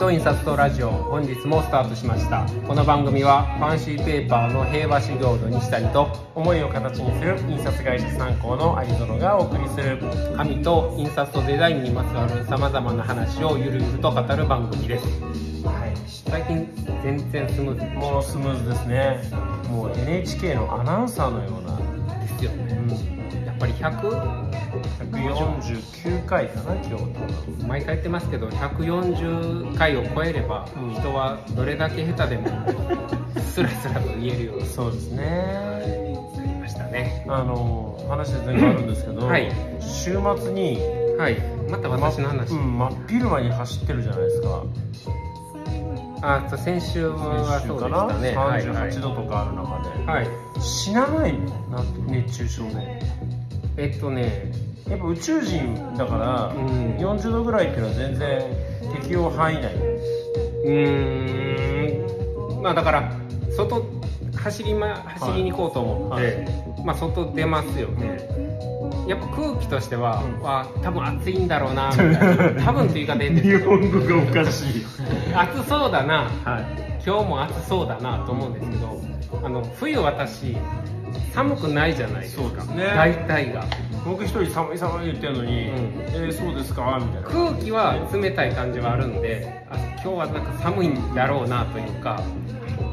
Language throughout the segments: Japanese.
紙と印刷とラジオ本日もスタートしました。この番組はファンシーペーパーの平和修行の西谷と思いを形にする印刷会社参考の有園がお送りする。紙と印刷とデザインにまつわるさまざまな話をゆるゆると語る番組です。はい。最近全然スムーズ。もうスムーズですね。もう NHK のアナウンサーのような。ですよね、うん、ぱり100 149回かな今日。毎回言ってますけど140回を超えれば、人はどれだけ下手でも スラスラと言えるようにそうですね。なりましたね。あの話全然あるんですけど、はい、週末にはい。また私の話、ま、うん、真っ昼間に走ってるじゃないですか。あと先週はそうでしたね。38度とかある中で、はい、死なないの熱中症でえっとねやっぱ宇宙人だから、うん、40度ぐらいっていうのは全然適用範囲内。うん。まあだから外走り,、ま、走りに行こうと思って、はい。はい、まあ外出ますよね、やっぱ空気としては、うん、あ多分暑いんだろうなみたいな。多分って言い方で日本語がおかしい。暑そうだな、はい、今日も暑そうだなと思うんですけどあの冬私寒くないじゃないですか。そうですね。大体が。僕一人寒い寒い言ってるのに、うん、えー、そうですか？みたいな。空気は冷たい感じはあるんであ今日はなんか寒いんだろうなというか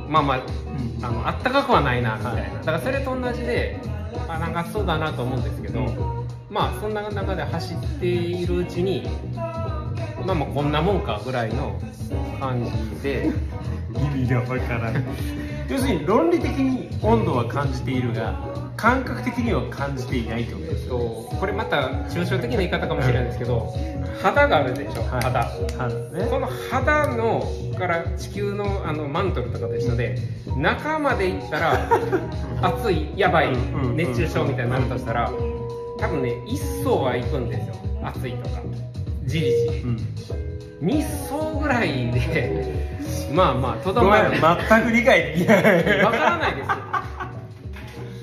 まあまあ、うん、あのあったかくはないなみたいな、はい、だからそれと同じであなんかそうだなと思うんですけど、うん、まあそんな中で走っているうちにまあまあこんなもんかぐらいの感じで。意味がわからない要するに論理的に温度は感じているが感覚的には感じていないってこと。ですよ、これまた抽象的な言い方かもしれないですけど肌があるでしょ、はい、肌。肌、ね、この肌のから地球のあのマントルとかと一緒で中まで行ったら 暑いやばい熱中症みたいになるとしたら多分ね一層は行くんですよ。暑いとかじりじり、うん。2層ぐらいで まあまあとどまる全く理解できない。わからないです。よ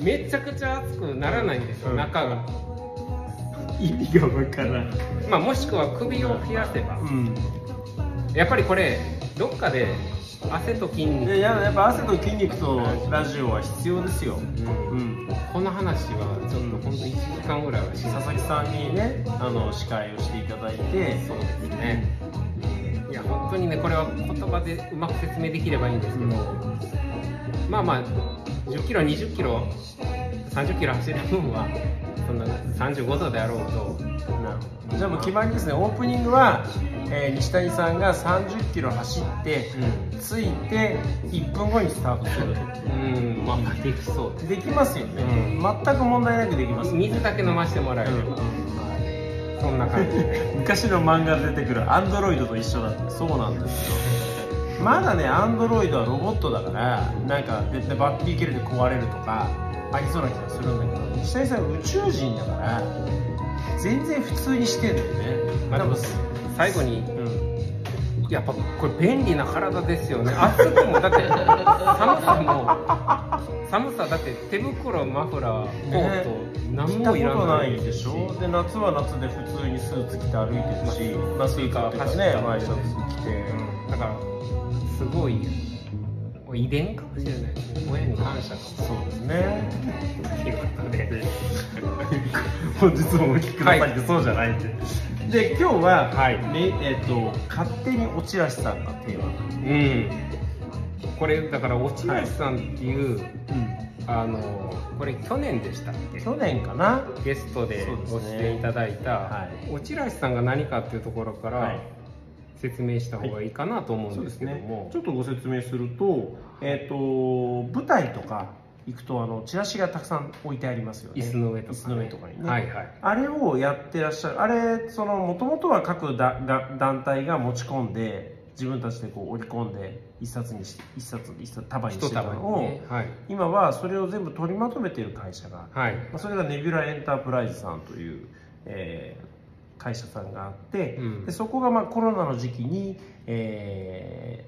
めちゃくちゃ熱くならないんですよ、うん、中が。意味がわからないまあもしくは首を冷やせば、うん、やっぱりこれどっかで汗と筋肉。いややっぱ汗と筋肉とラジオは必要ですよ、うん、うん、この話はちょっと本当1時間ぐらいは佐々木さんにねあの司会をしていただいてそうですね、いや本当にねこれは言葉でうまく説明できればいいんですけど、まあまあ10キロ20キロ30キロ走る分はそんな35度であろうとじゃあもう決まりですね。オープニングは、えー、西谷さんが30キロ走って、うん、着いて1分後にスタートする。うん。まあできそう。できますよね、うん、全く問題なくできます。水だけ飲ませてもらえる、うん。そんな感じ 昔の漫画で出てくるアンドロイドと一緒だってそうなんですよ。まだねアンドロイドはロボットだからなんか絶対バッテリー切れて壊れるとかありそうな気がするんだけど西谷さん宇宙人だから全然普通にしてんだよね、まあ、でも最後に、うん、やっぱこれ便利な体ですよね。暑くもだって寒さも寒さだって手袋マフラーコート、ね、何もいらないでしょ？で夏は夏で普通にスーツ着て歩いてるし、まあ、スイカ走ってね。ワイシャツ着て、うん、だからすごい遺伝かもしれないですね。親に感謝かもそうですね。ということで本日もお聞きくださいって、そうじゃないってで今日は、はい。ねえーと、勝手におちらしさんがテーマ。うん。これだからおちらしさんっていう、あのこれ去年でしたっけ？去年かな？ゲストでご出演いただいた、おちらしさんが何かっていうところから、はい説明した方がいいかなと思うんですけども、はいね、ちょっとご説明すると,、えーと、舞台とか行くとあのチラシがたくさん置いてありますよね。椅子の上とか、ね、とかにね、はいはい、あれをやってらっしゃる。あれそのもともとは各だだ団体が持ち込んで自分たちでこう織り込んで一冊にし一冊一冊束にしてたのを、ね。はい、今はそれを全部取りまとめている会社が、はい、まあ、それがネビュラエンタープライズさんという、えー、会社さんがあって、うん、でそこがまあコロナの時期に、え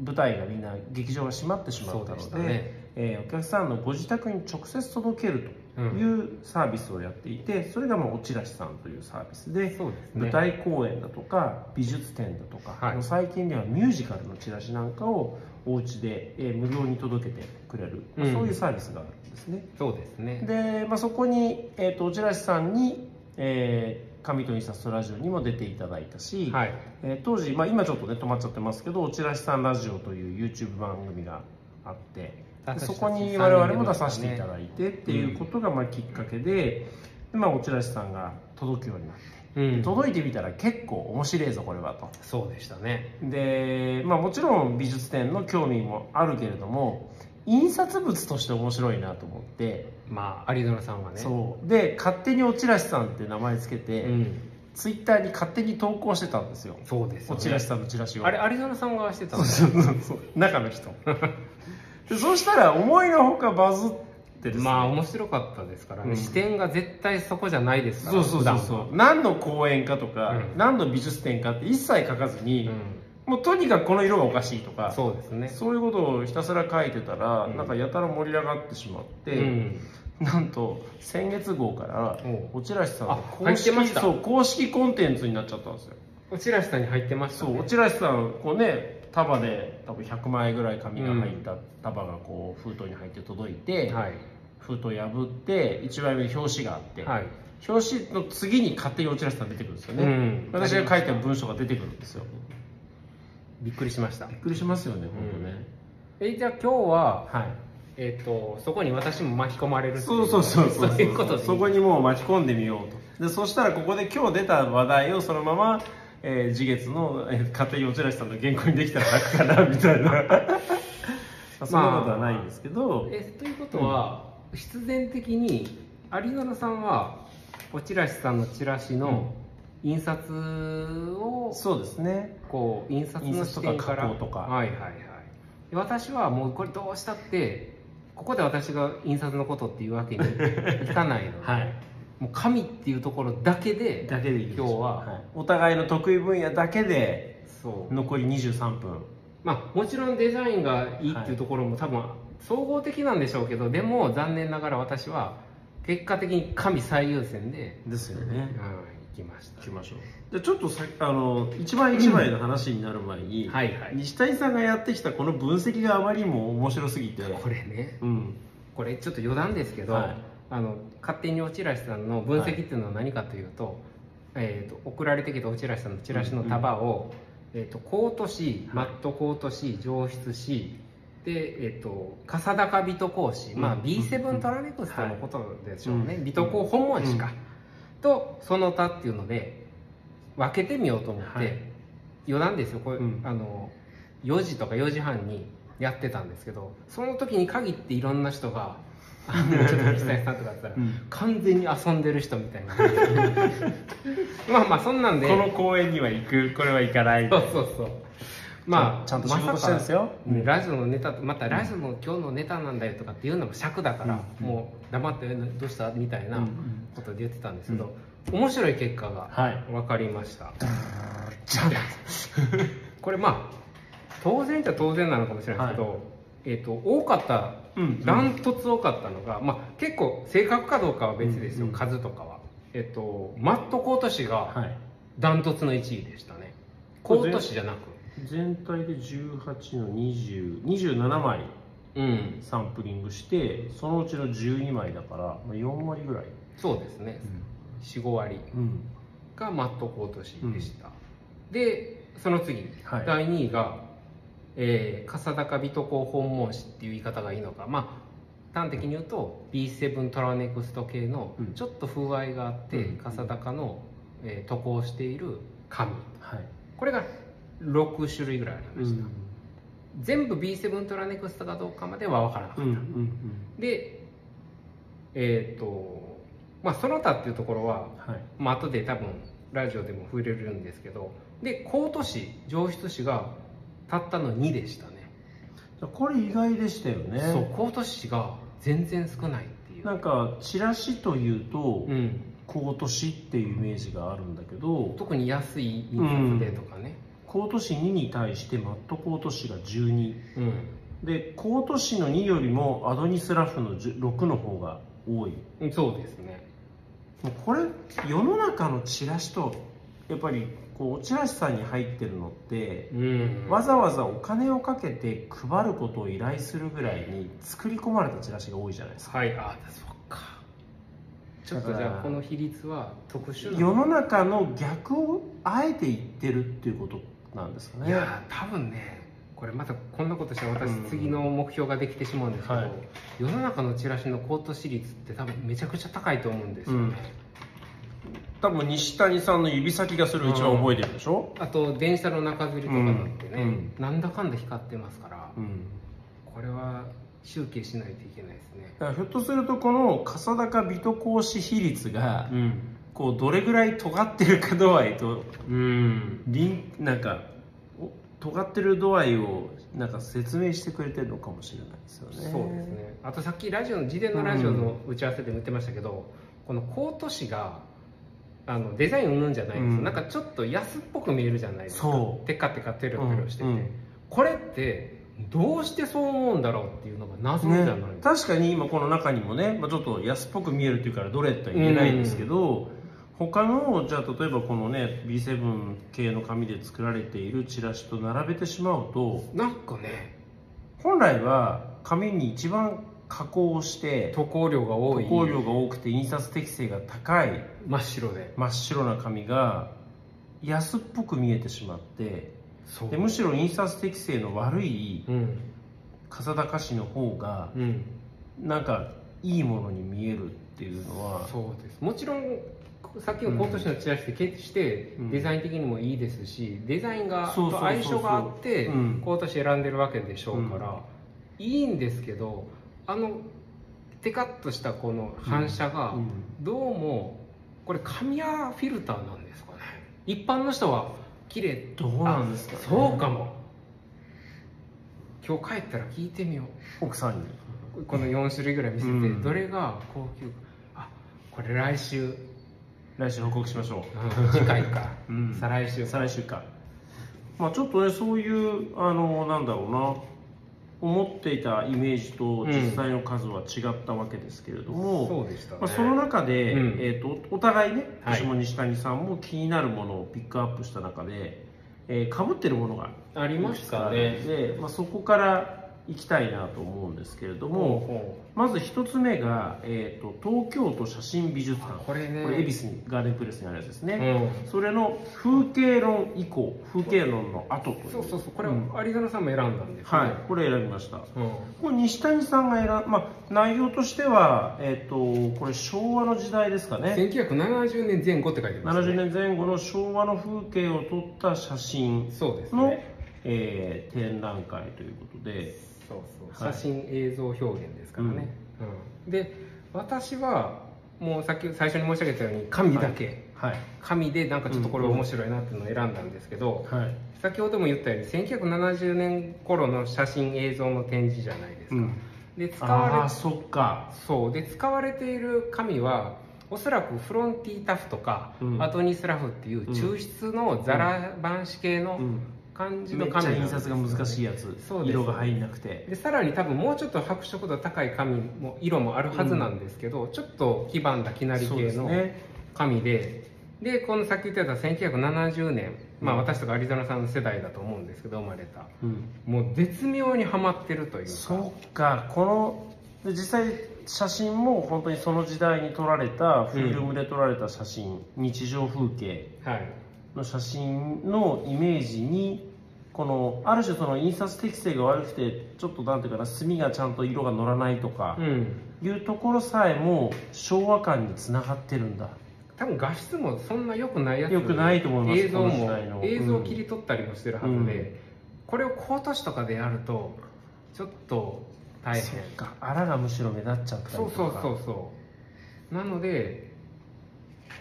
ー、舞台がみんな劇場が閉まってしまったので、ね、えー、お客さんのご自宅に直接届けるというサービスをやっていて、それがもうおちらしさんというサービスで、ね、舞台公演だとか美術展だとか、はい、最近ではミュージカルのチラシなんかをお家で、えー、無料に届けてくれる、まあ、そういうサービスがあるんですね。そうですね。で、まあ、そこに、えーと、おちらしさんに、えー紙と印刷とラジオにも出ていただいたし、はい、えー、当時、まあ、今ちょっとね止まっちゃってますけど「おちらしさんラジオ」という YouTube 番組があってそこに我々も出させていただいてっていうことがまあきっかけで、まあ、おちらしさんが届くようになって。うん、届いてみたら結構面白いぞこれはと。そうでしたね。で、まあ、もちろん美術展の興味もあるけれども印刷物として面白いなと思って。まあ有園さんはね。そう。で勝手におちらしさんって名前つけて、うん、ツイッターに勝手に投稿してたんですよ。そうです、ね、おちらしさんのチラシを。あれ有園さんがしてたんですそうそうそう。中の人。でそうしたら思いのほかバズってですね。まあ面白かったですからね、うん、視点が絶対そこじゃないですから。そうそうそうそう。何の公演かとか、うん、何の美術展かって一切書かずに、もうとにかくこの色がおかしいとかそうですね。そういうことをひたすら書いてたら、うん、なんかやたら盛り上がってしまって、うん、なんと先月号からおちらしさんの公式そう公式コンテンツになっちゃったんですよ。おちらしさんに入ってました、ね、そうおちらしさんこうね束で多分100枚ぐらい紙が入った束がこう封筒に入って届いて、はい、封筒破って一枚目に表紙があって、はい、表紙の次に勝手に落ちらせたら出てくるんですよね、うん、私が書いた文章が出てくるんですよびっくりしました。びっくりしますよね本当ね、うん、えじゃあ今日は、はい。えーと、そこに私も巻き込まれるそうそうそうそうそう。いうことでそこにもう巻き込んでみようと。でそしたらここで今日出た話題をそのままえー、次月の、えー、家庭用チラシさんの原稿にできたら楽かなみたいな。そんなことはないんですけど、まあ、えということは、うん、必然的に有野さんはおチラシさんのチラシの印刷を、うん、そうですね。こう印刷の視点から。とか。はいはいはい。私はもうこれどうしたってここで私が印刷のことっていうわけに いかないので、はい。もう神っていうところだけでだけで今日は、はい、お互いの得意分野だけでそう。残り23分。まあもちろんデザインがいいっていうところも多分総合的なんでしょうけどでも残念ながら私は結果的に神最優先でですよね、行きました、ね、行きましょう。でちょっとさあの一枚一枚の話になる前に、うん、はいはい、西谷さんがやってきたこの分析があまりにも面白すぎて。これね、うん、これちょっと余談ですけど、はい。あの勝手におちらしさんの分析っていうのは何かというとはい、えーと、送られてきたおちらしさんのチラシの束を、うん。うん、えーと、コート紙、マットコート紙上質紙で、えーと、笠高水戸講師、まあ、B7 トラネクストのことでしょうね、水戸港本門紙か、とその他っていうので分けてみようと思って、はい、余談ですよ。これ、あの4時とか4時半にやってたんですけどその時に限っていろんな人が ちょっと西谷さんとかだったら、うん、完全に遊んでる人みたいな。まあまあそんなんで。この公園には行くこれは行かない。そうそうそうまあちゃんと仕事してるんですよ、ま、ラジオのネタまたラジオの今日のネタなんだよとかっていうのも尺だから、うん、もう黙ってどうした？みたいなことで言ってたんですけど、うん、面白い結果が分かりました、はい、これまあ当然っちゃ当然なのかもしれないですけど、はい。えーと、多かったダン、トツ多かったのが、まあ、結構正確かどうかは別ですよ、うんうん、数とかは、えっ、ー、と、マットコート紙がダントツの1位でしたね、コート紙じゃなく全体で18の2027枚サンプリングして、そのうちの12枚だから、まあ、4割ぐらい。そうですね、うん、45割がマットコート紙でした、うん、でその次、はい、第2位がえー、嵩高微塗工本文紙っていう言い方がいいのか。まあ端的に言うと B7 トラネクスト系のちょっと風合いがあって、うん、嵩高の、えー、塗工している紙、はい、これが6種類ぐらいありました、うん、全部 B7 トラネクストかどうかまでは分からなかった、うんうんうん、でえっ、ー、とまあその他っていうところは、はい、まあ後で多分ラジオでも触れるんですけどでコート紙上質紙がたったの2でしたね。これ意外でしたよね。そうコート紙が全然少ないっていう。なんかチラシというと、うん、コート紙っていうイメージがあるんだけど。特に安い印刷でとかね、うん、コート紙2に対してマットコート紙が12、うん、でコート紙の2よりもアドニスラフの6の方が多い。そうですね。これ世の中のチラシとやっぱりこうおチラシさんに入ってるのって、うん、わざわざお金をかけて配ることを依頼するぐらいに作り込まれたチラシが多いじゃないですか。はいあそっか。ちょっとじゃあこの比率は特殊世の中の逆をあえて言ってるっていうことなんですかね。いや多分ねこれまたこんなことしたら私次の目標ができてしまうんですけど、はい、世の中のチラシのコート私率って多分めちゃくちゃ高いと思うんですよね、うん、多分西谷さんの指先がそれを一番覚えてるでしょ、うん、あと電車の中吊りとかだってね、うん、なんだかんだ光ってますから、これは集計しないといけないですね。ひょっとするとこの笠高美と格子比率が、こうどれぐらい尖ってるか度合いと、うん、なんか尖ってる度合いをなんか説明してくれてるのかもしれないですよね。そうですね。あとさっきラジオの事前のラジオの打ち合わせで言ってましたけど、うん、このコート紙があのデザインうんぬんじゃないんですよ、うん、なんかちょっと安っぽく見えるじゃないですか。テカテカテロテロしてて、うん、これってどうしてそう思うんだろうっていうのが謎じゃない、ね、確かに今この中にもね、まあ、ちょっと安っぽく見えるっていうからどれとは言えないんですけど。他のじゃあ例えばこのね B7 系の紙で作られているチラシと並べてしまうとなんかね本来は紙に一番加工して塗香量が多い塗香量が多くて印刷適性が高い真っ白で。真っ白な紙が安っぽく見えてしまってでむしろ印刷適性の悪い笠高市の方が、うん、なんかいいものに見えるっていうのはそうです。もちろんさっきの今年のチラシって決してデザイン的にもいいですし、デザインがと相性があって今年選んでるわけでしょうから、いいんですけどあのテカッとしたこの反射がどうもこれ紙やフィルターなんですかね。一般の人は綺麗どうなんですか、ね、そうかも。今日帰ったら聞いてみよう。奥さんに。この4種類ぐらい見せて、どれが高級あこれ来週来週報告しましょう、次回か、うん、再来週再来週か。まあちょっとねそういうあのなんだろうな。思っていたイメージと実際の数は違ったわけですけれども、うん、そうでした、ね、まあ、その中で、うん、えーと、お互いね私も西谷さんも気になるものをピックアップした中で、えー、かぶってるものがありましたね。で、まあ、そこからいきたいなと思うんですけれども、まず一つ目が、えーと、東京都写真美術館。これね。これ恵比寿にガーデンプレスにあるやつですね、うん、それの風景論以降風景論の後という。そうそうそう。これ、うん、有園さんも選んだんです、ね、はい。これ選びました、うん、これ西谷さんが選んまあ内容としてはえっ、ー、とこれ昭和の時代ですかね。1970年前後って書いてます、ね、70年前後の昭和の風景を撮った写真そうですね。えー、展覧会ということでそうそう写真映像表現ですからね、うん、で私はもうさっき最初に申し上げたように紙だけ、はい、紙でなんかちょっとこれ面白いなっていうのを選んだんですけど、はい、先ほども言ったように1970年頃の写真映像の展示じゃないですか、うん、で使われそっか。そう。で使われている紙はおそらくフロンティータフとか、うん、アトニスラフっていう抽出のザラ板紙系の感じの紙めっちゃ印刷が難しいやつ。色が入んなくて。でさらに多分もうちょっと白色度高い紙も色もあるはずなんですけど、うん、ちょっと黄ばんだきなり系の紙で。で、ね、このさっき言ってた1970年、まあ、私とかアリゾナさんの世代だと思うんですけど生まれた、うん、もう絶妙にはまってるというか。そっか。この実際写真も本当にその時代に撮られたフィルムで撮られた写真、うん、日常風景の写真のイメージにこのある種その印刷適性が悪くてちょっとなんていうかな墨がちゃんと色が乗らないとか、いうところさえも昭和感につながってるんだ。多分画質もそんな良くないやつ。良くないと思います映像も映像を切り取ったりもしてるはずで、うん、これを高都市とかでやるとちょっと大変。そっかあらがむしろ目立っちゃったりとか。そうそうそうそう。なので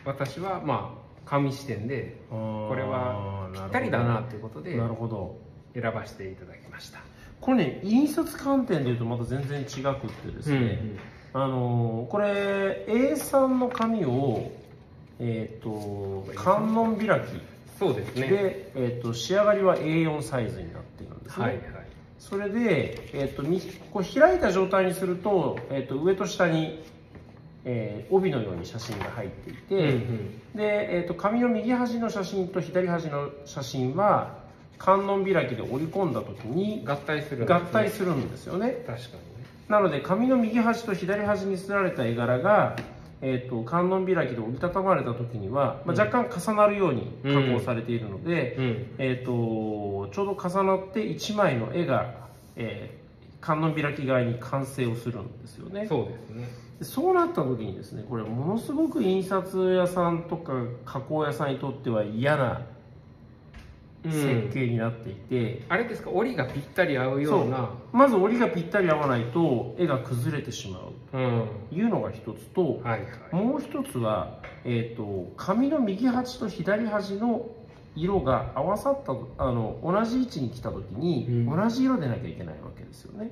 私はまあ紙視点でこれはぴったりだなということでなるほど。選ばせていただきました。これね印刷観点でいうとまた全然違くってですね、うんうん、あのこれ A3 の紙をえっ、ー、と観音開きそうですね。で、えーと、仕上がりは A4 サイズになっているんですね、はいはい、それで、えーと、こう開いた状態にすると,、えーと、上と下に、えー、帯のように写真が入っていて、うんうん、で、えーと、紙の右端の写真と左端の写真は観音開きで折り込んだ時に合体する、ね、合体するんですよね。確かにね。なので紙の右端と左端に刷られた絵柄がえーと、観音開きで折りたたまれた時には、まあ、若干重なるように加工されているので、うん、えーと、ちょうど重なって1枚の絵が、えー、観音開き側に完成をするんですよね。そうですね。そうなった時にですねこれものすごく印刷屋さんとか加工屋さんにとっては嫌な設計になっていて、あれですか？折りがぴったり合うような。まず折りがぴったり合わないと絵が崩れてしまう。というのが一つと、はいはい、もう一つは、えーと、紙の右端と左端の色が合わさったあの同じ位置に来た時に、同じ色でなきゃいけないわけですよね。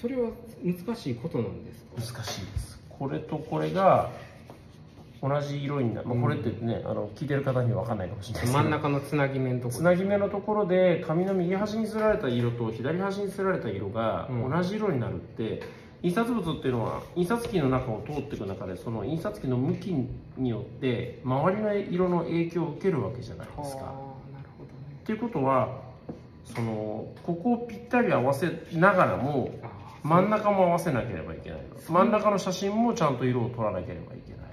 それは難しいことなんですか？難しいです。これとこれが同じ色になる、まあ、これってね、うん、あの聞いてる方には分かんないかもしれないですけど。真ん中のつなぎ目のところつなぎ目のところで紙の右端にすられた色と左端にすられた色が同じ色になるって、印刷物っていうのは印刷機の中を通っていく中でその印刷機の向きによって周りの色の影響を受けるわけじゃないですか。っていうことはそのここをぴったり合わせながらも真ん中も合わせなければいけない。真ん中の写真もちゃんと色を取らなければいけない。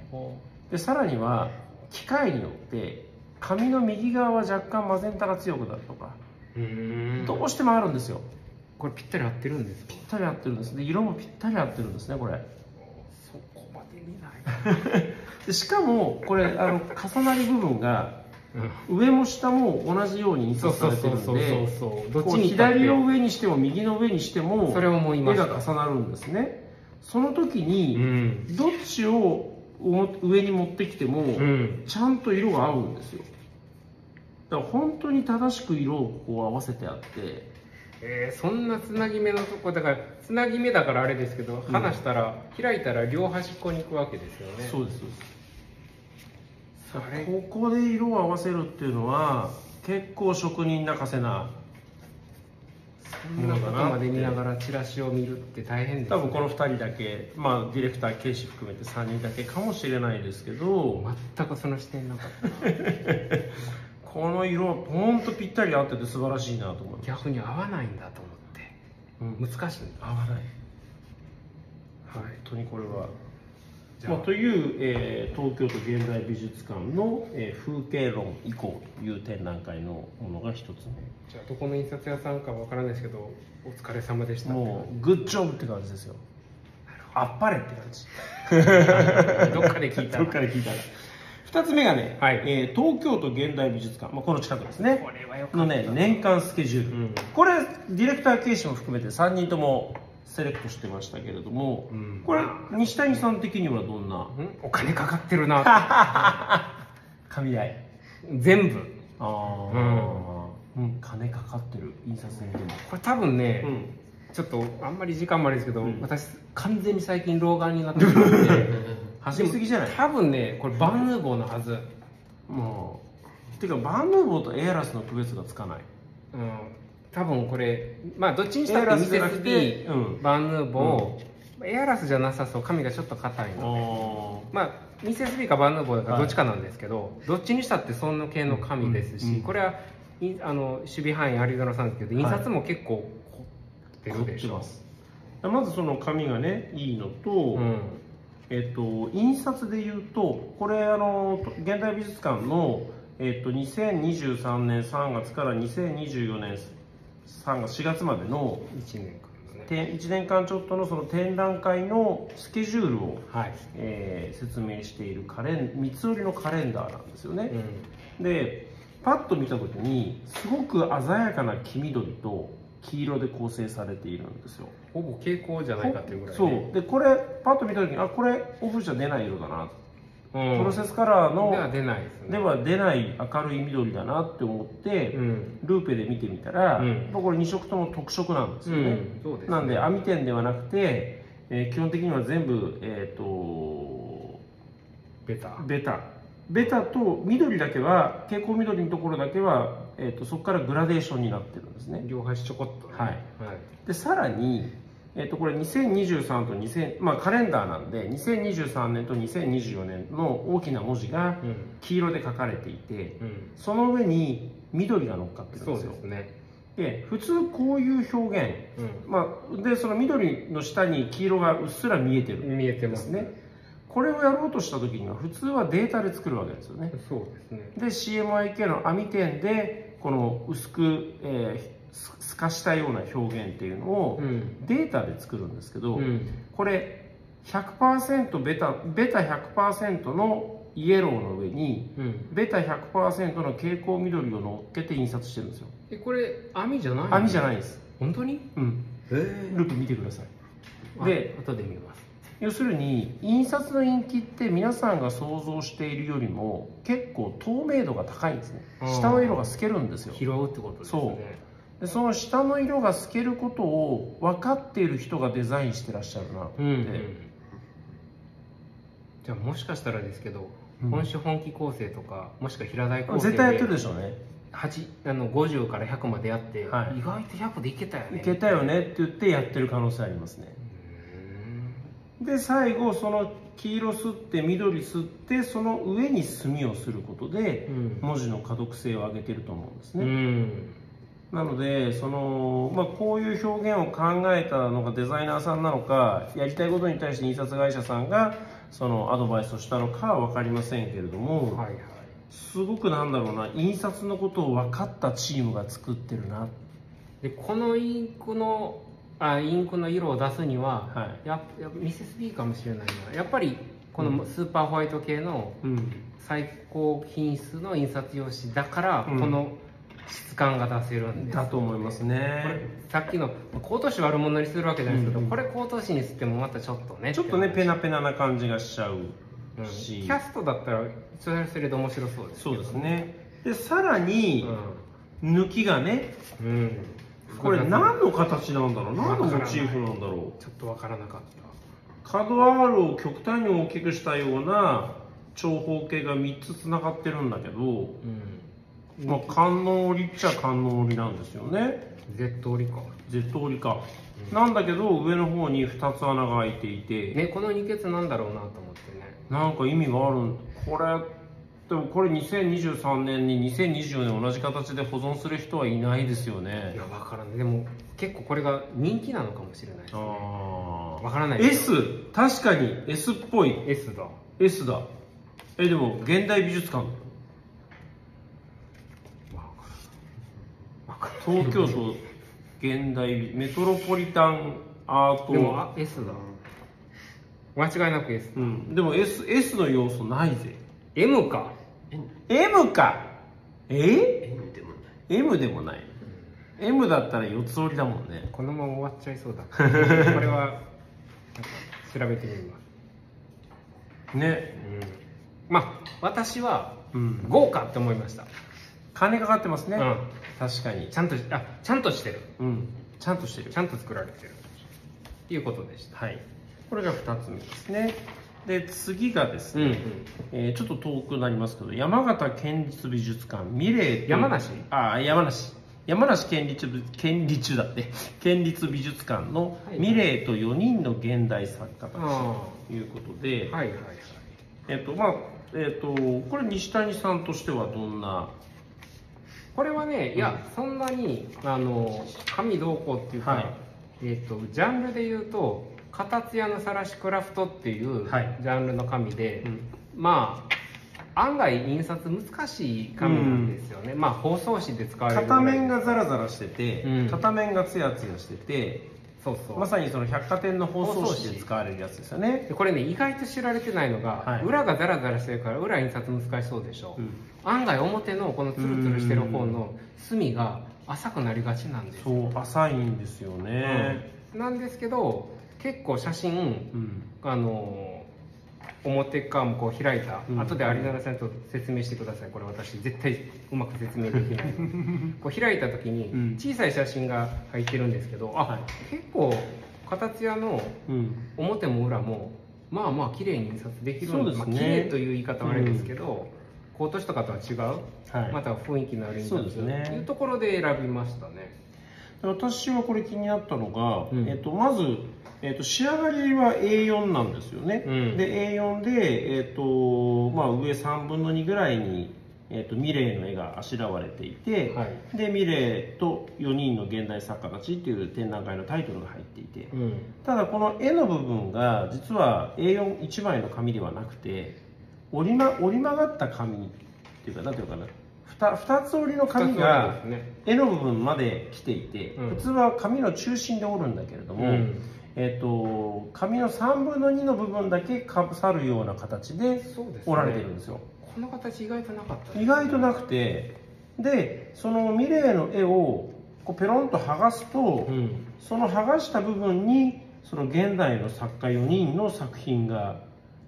でさらには機械によって紙の右側は若干マゼンタが強くなるとかどうしてもあるんですよ。これぴったり合ってるんですぴったり合ってるんです。で色もぴったり合ってるんですねこれ。そこまで見ない。でしかもこれあの重なり部分が上も下も同じように印刷されてるんで左を上にしても右の上にしても絵が重なるんですね。その時にどっちを上に持ってきても、ちゃんと色が合うんですよ。だから本当に正しく色をこう合わせてあって。えー、そんなつなぎ目のとこだからつなぎ目だからあれですけど、離したら開いたら両端っこに行くわけですよね。そうですここで色を合わせるっていうのは結構職人泣かせなそんなことまで見ながらチラシを見るって大変です、ね、多分この2人だけ、まあ、ディレクター警視含めて3人だけかもしれないですけど。全くその視点なかった。この色ポンとぴったり合ってて素晴らしいなと思って。逆に合わないんだと思って、うん、難しい。合わないはい。本当にこれはまあ、という、えー、東京都現代美術館の、えー、風景論以降という展覧会のものが一つ目じゃあどこの印刷屋さんかわからないですけどお疲れ様でした。もうグッジョブって感じですよ。あっぱれって感じ。どっかで聞いた。どっかで聞いた。ら2つ目がね、はい。えー、東京都現代美術館、まあ、この近くですね。これはよのね年間スケジュール、うん、これディレクター形式も含めて3人ともセレクトしてましたけれども、うん、これ西谷さん的にはどんな？お金かかってるな。紙代。全部。ああ、うん、金かかってる。印刷でもこれ多分ね、ちょっとあんまり時間もあれですけど、私完全に最近老眼になってるんで 走りすぎじゃない？多分ねこれバンヌーボーのはず。もうていうかバンヌーボーとエアラスの区別がつかない。うん多分これまあどっちにしたってミセスん、バンヌーボー、うん、エアラスじゃなさそう。紙がちょっと硬いので。まあミセス B かバンヌーボーだからどっちかなんですけど、はい、どっちにしたってその系の紙ですし、うん、これはあの守備範囲アリゾナさんですけど印刷も結構凝ってるでしょ、はい、まずその紙がねいいのと、えっと、印刷でいうとこれあの現代美術館のえっと、2023年3月から2024年3月4月までの1年間、ね、1年間ちょっとのその展覧会のスケジュールを、はい、えー、説明しているカレン三つ折りのカレンダーなんですよね、うん、でパッと見た時にすごく鮮やかな黄緑と黄色で構成されているんですよ。ほぼ蛍光じゃないかっていうぐらい、ね、そう。でこれパッと見た時にあこれオフじゃ出ない色だなプロセスカラーのでは出ないですね。では出ない明るい緑だなって思って、うん、ルーペで見てみたら、うん、これ2色とも特色なんですよね,、うん。ね。なんで網点ではなくて、えー、基本的には全部えっ、ー、とベタ。ベタ。ベタと緑だけは蛍光緑のところだけは、えーと、そこからグラデーションになってるんですね。両端ちょこっと、ね、はい、はい、でさらに、えー、とこれ2023と2000、まあ、カレンダーなんで2023年と2024年の大きな文字が黄色で書かれていて、うん、その上に緑が乗っかってるんですよ。そうですね。で普通こういう表現、うん、まあ、でその緑の下に黄色がうっすら見えてる見えてますね。これをやろうとした時には普通はデータで作るわけですよね。そうですね。で CMYK の網点でこの薄く、えー、透かしたような表現っていうのをデータで作るんですけど、うん、これ100%ベタベタ100%のイエローの上に、うん、ベタ100%の蛍光緑を乗っけて印刷してるんですよ。えこれ網じゃない網じゃないです。本当に？うん。ルー。プ見てください。で後で見ます。要するに印刷のインキって皆さんが想像しているよりも結構透明度が高いんですね。下の色が透けるんですよ。拾うってことですね。そうでその下の色が透けることを分かっている人がデザインしてらっしゃるなって、うんうん、じゃあもしかしたらですけど、うん、本種本気構成とかもしくは平台構成絶対やってるでしょうね。あの50から100までやって、はい、意外と100でいけたよね。いけたよねって言ってやってる可能性ありますね。で最後その黄色吸って緑吸ってその上に墨をすることで、文字の可読性を上げてると思うんですね、うん、なのでその、まあ、こういう表現を考えたのがデザイナーさんなのかやりたいことに対して印刷会社さんがそのアドバイスをしたのかは分かりませんけれども、はいはい、すごくなんだろうな印刷のことを分かったチームが作ってるな。でこのインクのあインクの色を出すには、はい、ややミセス B かもしれないな。やっぱりこのスーパーホワイト系の最高品質の印刷用紙だから、この質感が出せるんです、だと思いますね。さっきの高等紙悪者にするわけじゃないですけど、うん、これ高等紙にしてもまたちょっとねちょっとねペナペナな感じがしちゃうし、うん、キャストだったらそれはそれで面白そうですそうですね。でさらに、抜きがね、うん、これ何の形なんだろう？何のモチーフなんだろう？ちょっとわからなかった。角 R を極端に大きくしたような長方形が3つつながってるんだけど、うん、まあ観音織っちゃ観音織なんですよね。Z 織か。Z 織か、うん、なんだけど上の方に2つ穴が開いていて。ねこの二欠なんだろうなと思ってね。なんか意味があるこれでもこれ2023年に2024年同じ形で保存する人はいないですよね。いや分からない。でも結構これが人気なのかもしれないですね。あ分からない S 確かに S っぽい。S だ。S だ。えでも現代美術館東京都現代メトロポリタンアート。でもあ S だ間違いなく S、うん、でも S, S の要素ないぜ。M か。M か。え？M でもない。M でもない、うん、M だったら四つ折りだもんね。このまま終わっちゃいそうだ。これは調べてみますね、うん、まあ私は豪華って思いました、金かかってますね、うん、確かに。ちゃんとあちゃんとしてる。うん。ちゃんとしてる。ちゃんと作られてる。っていうことでした。はい。これが2つ目ですね。で次がですね、うん。うん、えー、ちょっと遠くなりますけど山形県立美術館ミレー山梨？あ山梨。山梨県立県立だって。県立美術館のミレーと4人の現代作家たちということで、はいはいはい、えっ、とまあえっ、とこれ西谷さんとしてはどんなこれはね、いや、そんなに、あの、紙どうこうっていうか、はい、えっ、と、ジャンルで言うと、片津屋のさらしクラフトっていうジャンルの紙で、はい、まあ案外印刷難しい紙なんですよね、うん、まあ包装紙で使われる片面がザラザラしてて、うん、片面がツヤツヤしててそうそう。まさにその百貨店の包装紙で使われるやつですよね。これね意外と知られてないのが、はい、裏がザラザラしてるから裏印刷難しそうでしょ、うん、案外表のこのツルツルしてる方の隅が浅くなりがちなんですそう浅いんですよね、なんですけど結構写真、うん、あの表側もこう開いた、うん、後で有永さんと説明してください。これ私絶対うまく説明できない。こう開いた時に小さい写真が入ってるんですけど、あ、はい、結構形屋の表も裏もまあまあ綺麗に印刷できるのでで、ね、まあ、綺麗という言い方はあれですけど、うん、コート紙とかとは違う、はい、また雰囲気のある印刷というところで選びましたね私はこれ気になったのが、うん、えっと、まずえーと、仕上がりは A4 なんですよね、うん、で A4 で、えーとまあ、上3分の2ぐらいに、えーと、ミレーの絵があしらわれていて、はい、でミレーと4人の現代作家たちっていう展覧会のタイトルが入っていて、うん、ただこの絵の部分が実は A41 枚の紙ではなくて折り,、ま、折り曲がった紙っていうか何ていうかな 2, 2つ折りの紙が絵の部分まで来ていて、普通は紙の中心で折るんだけれども、うん。えーと、紙の3分の2の部分だけかぶさるような形で折られてるんですよ、ね、この形意外となかった、ね、意外となくてでそのミレーの絵をこうペロンと剥がすと、うん、その剥がした部分にその現代の作家4人の作品が、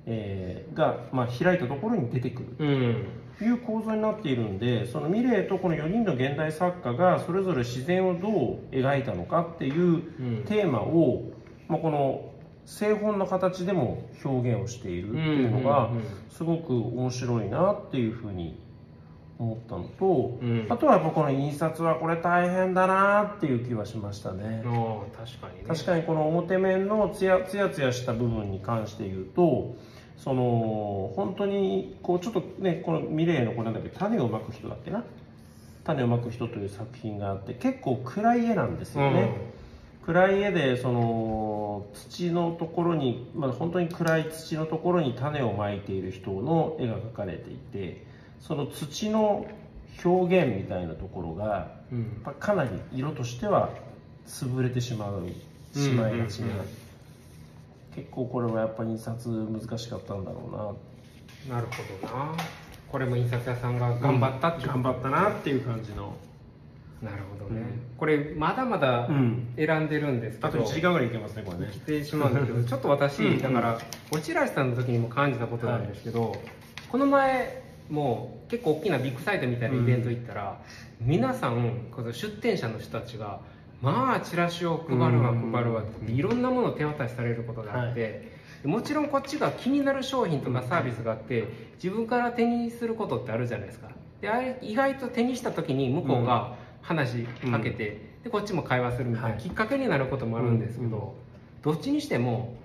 えー、が、まあ、開いたところに出てくる、うんいう構造になっているんでそのミレーとこの4人の現代作家がそれぞれ自然をどう描いたのかっていうテーマをまあ、この製本の形でも表現をしているっていうのがすごく面白いなっていうふうに思ったのと、うん、あとはやっぱこの印刷はこれ大変だなっていう気はしましたね。確かに、ね、確かにこの表面のツヤツヤツヤした部分に関して言うとその本当にこうちょっとねこのミレーのこれなんだっけ種をまく人だっけな？種をまく人という作品があって結構暗い絵なんですよね、うん。暗い絵でその土のところに、まあ、本当に暗い土のところに種をまいている人の絵が描かれていてその土の表現みたいなところが、うん、かなり色としては潰れてしまうしまいがちな、結構これはやっぱり印刷難しかったんだろうな。なるほどな。これも印刷屋さんが頑張ったって、う。ん、頑張ったなっていう感じの。なるほどね、うん、これまだまだ選んでるんですけど、あと1時間ぐらいいけますねこれね。来てしまうんですけどちょっと私だから落合さんの時にも感じたことなんですけど、はい、この前もう結構大きなビッグサイトみたいなイベント行ったら、うん、皆さんこの出店者の人たちがまあチラシを配るわ配るわっていろんなものを手渡しされることがあって、はい。もちろんこっちが気になる商品とかサービスがあって自分から手にすることってあるじゃないですか。であれ意外と手にした時に向こうが話かけて、うん、でこっちも会話するみたいな、きっかけになることもあるんですけど、どっちにしても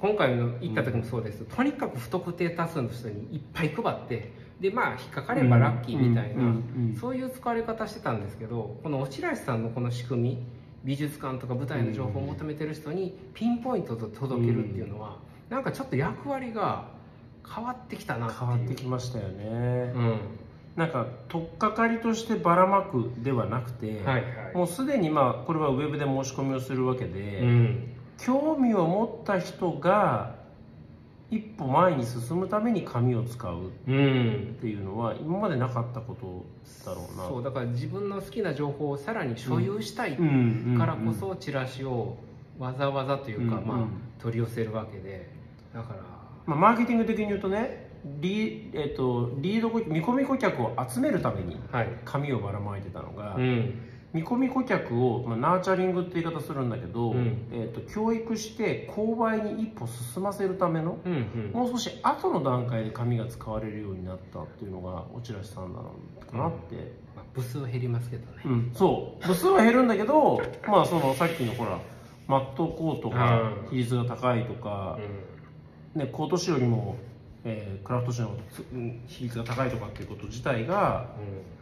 今回の行った時もそうです、とにかく不特定多数の人にいっぱい配ってでまあ引っかかればラッキーみたいな、そういう使われ方してたんですけどこの落合さんのこの仕組み美術館とか舞台の情報を求めてる人にピンポイントと届けるっていうのは、うなんかちょっと役割が変わってきたなって変わってきましたよね、うん、なんか取っかかりとしてばらまくではなくて、はいはい、もうすでにまあこれはウェブで申し込みをするわけで、うん、興味を持った人が一歩前に進むために紙を使うっていうのは今までなかったことだろうな、そうだから自分の好きな情報をさらに所有したいからこそチラシをわざわざというか、まあ、取り寄せるわけで。だから、まあ、マーケティング的に言うとねリ,、えーと、リード見込み顧客を集めるために紙をばらまいてたのが、はいうん、見込み顧客を、まあ、ナーチャリングって言い方するんだけど、うん、えーと、教育して購買に一歩進ませるための、うんうん、もう少し後の段階で紙が使われるようになったっていうのが落合さんなのかなって。まあ、部数は減りますけどね、そう。部数は減るんだけどまあそのさっきのほらマットコートが比率が高いとか、ね、コート紙よりもえー、クラフト紙の比率が高いとかっていうこと自体が、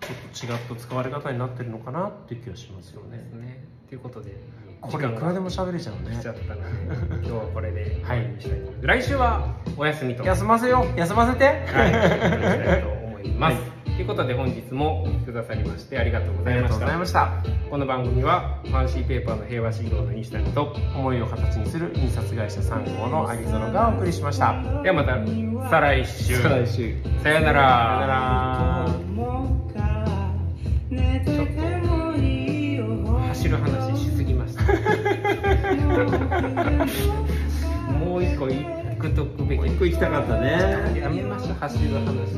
ちょっと違った使われ方になってるのかなっていう気がしますよね。ね。ということでこれいくらでも喋れちゃうね。しちゃったので 今日はこれで終わりにしたい、来週はお休みと。休ませよ休ませて。はい。したいと思います、はい。ということで本日もお聞きくださりましてありがとうございました。した。この番組はファンシーペーパーの平和シードの西谷と思いを形にする印刷会社3号のアリゾナがお送りしました。ではまた再来週。再来週。さよなら。さよなら。走る話しすぎました。もう一個行くとくべき。一個行きたかったね。やめましょう走る話。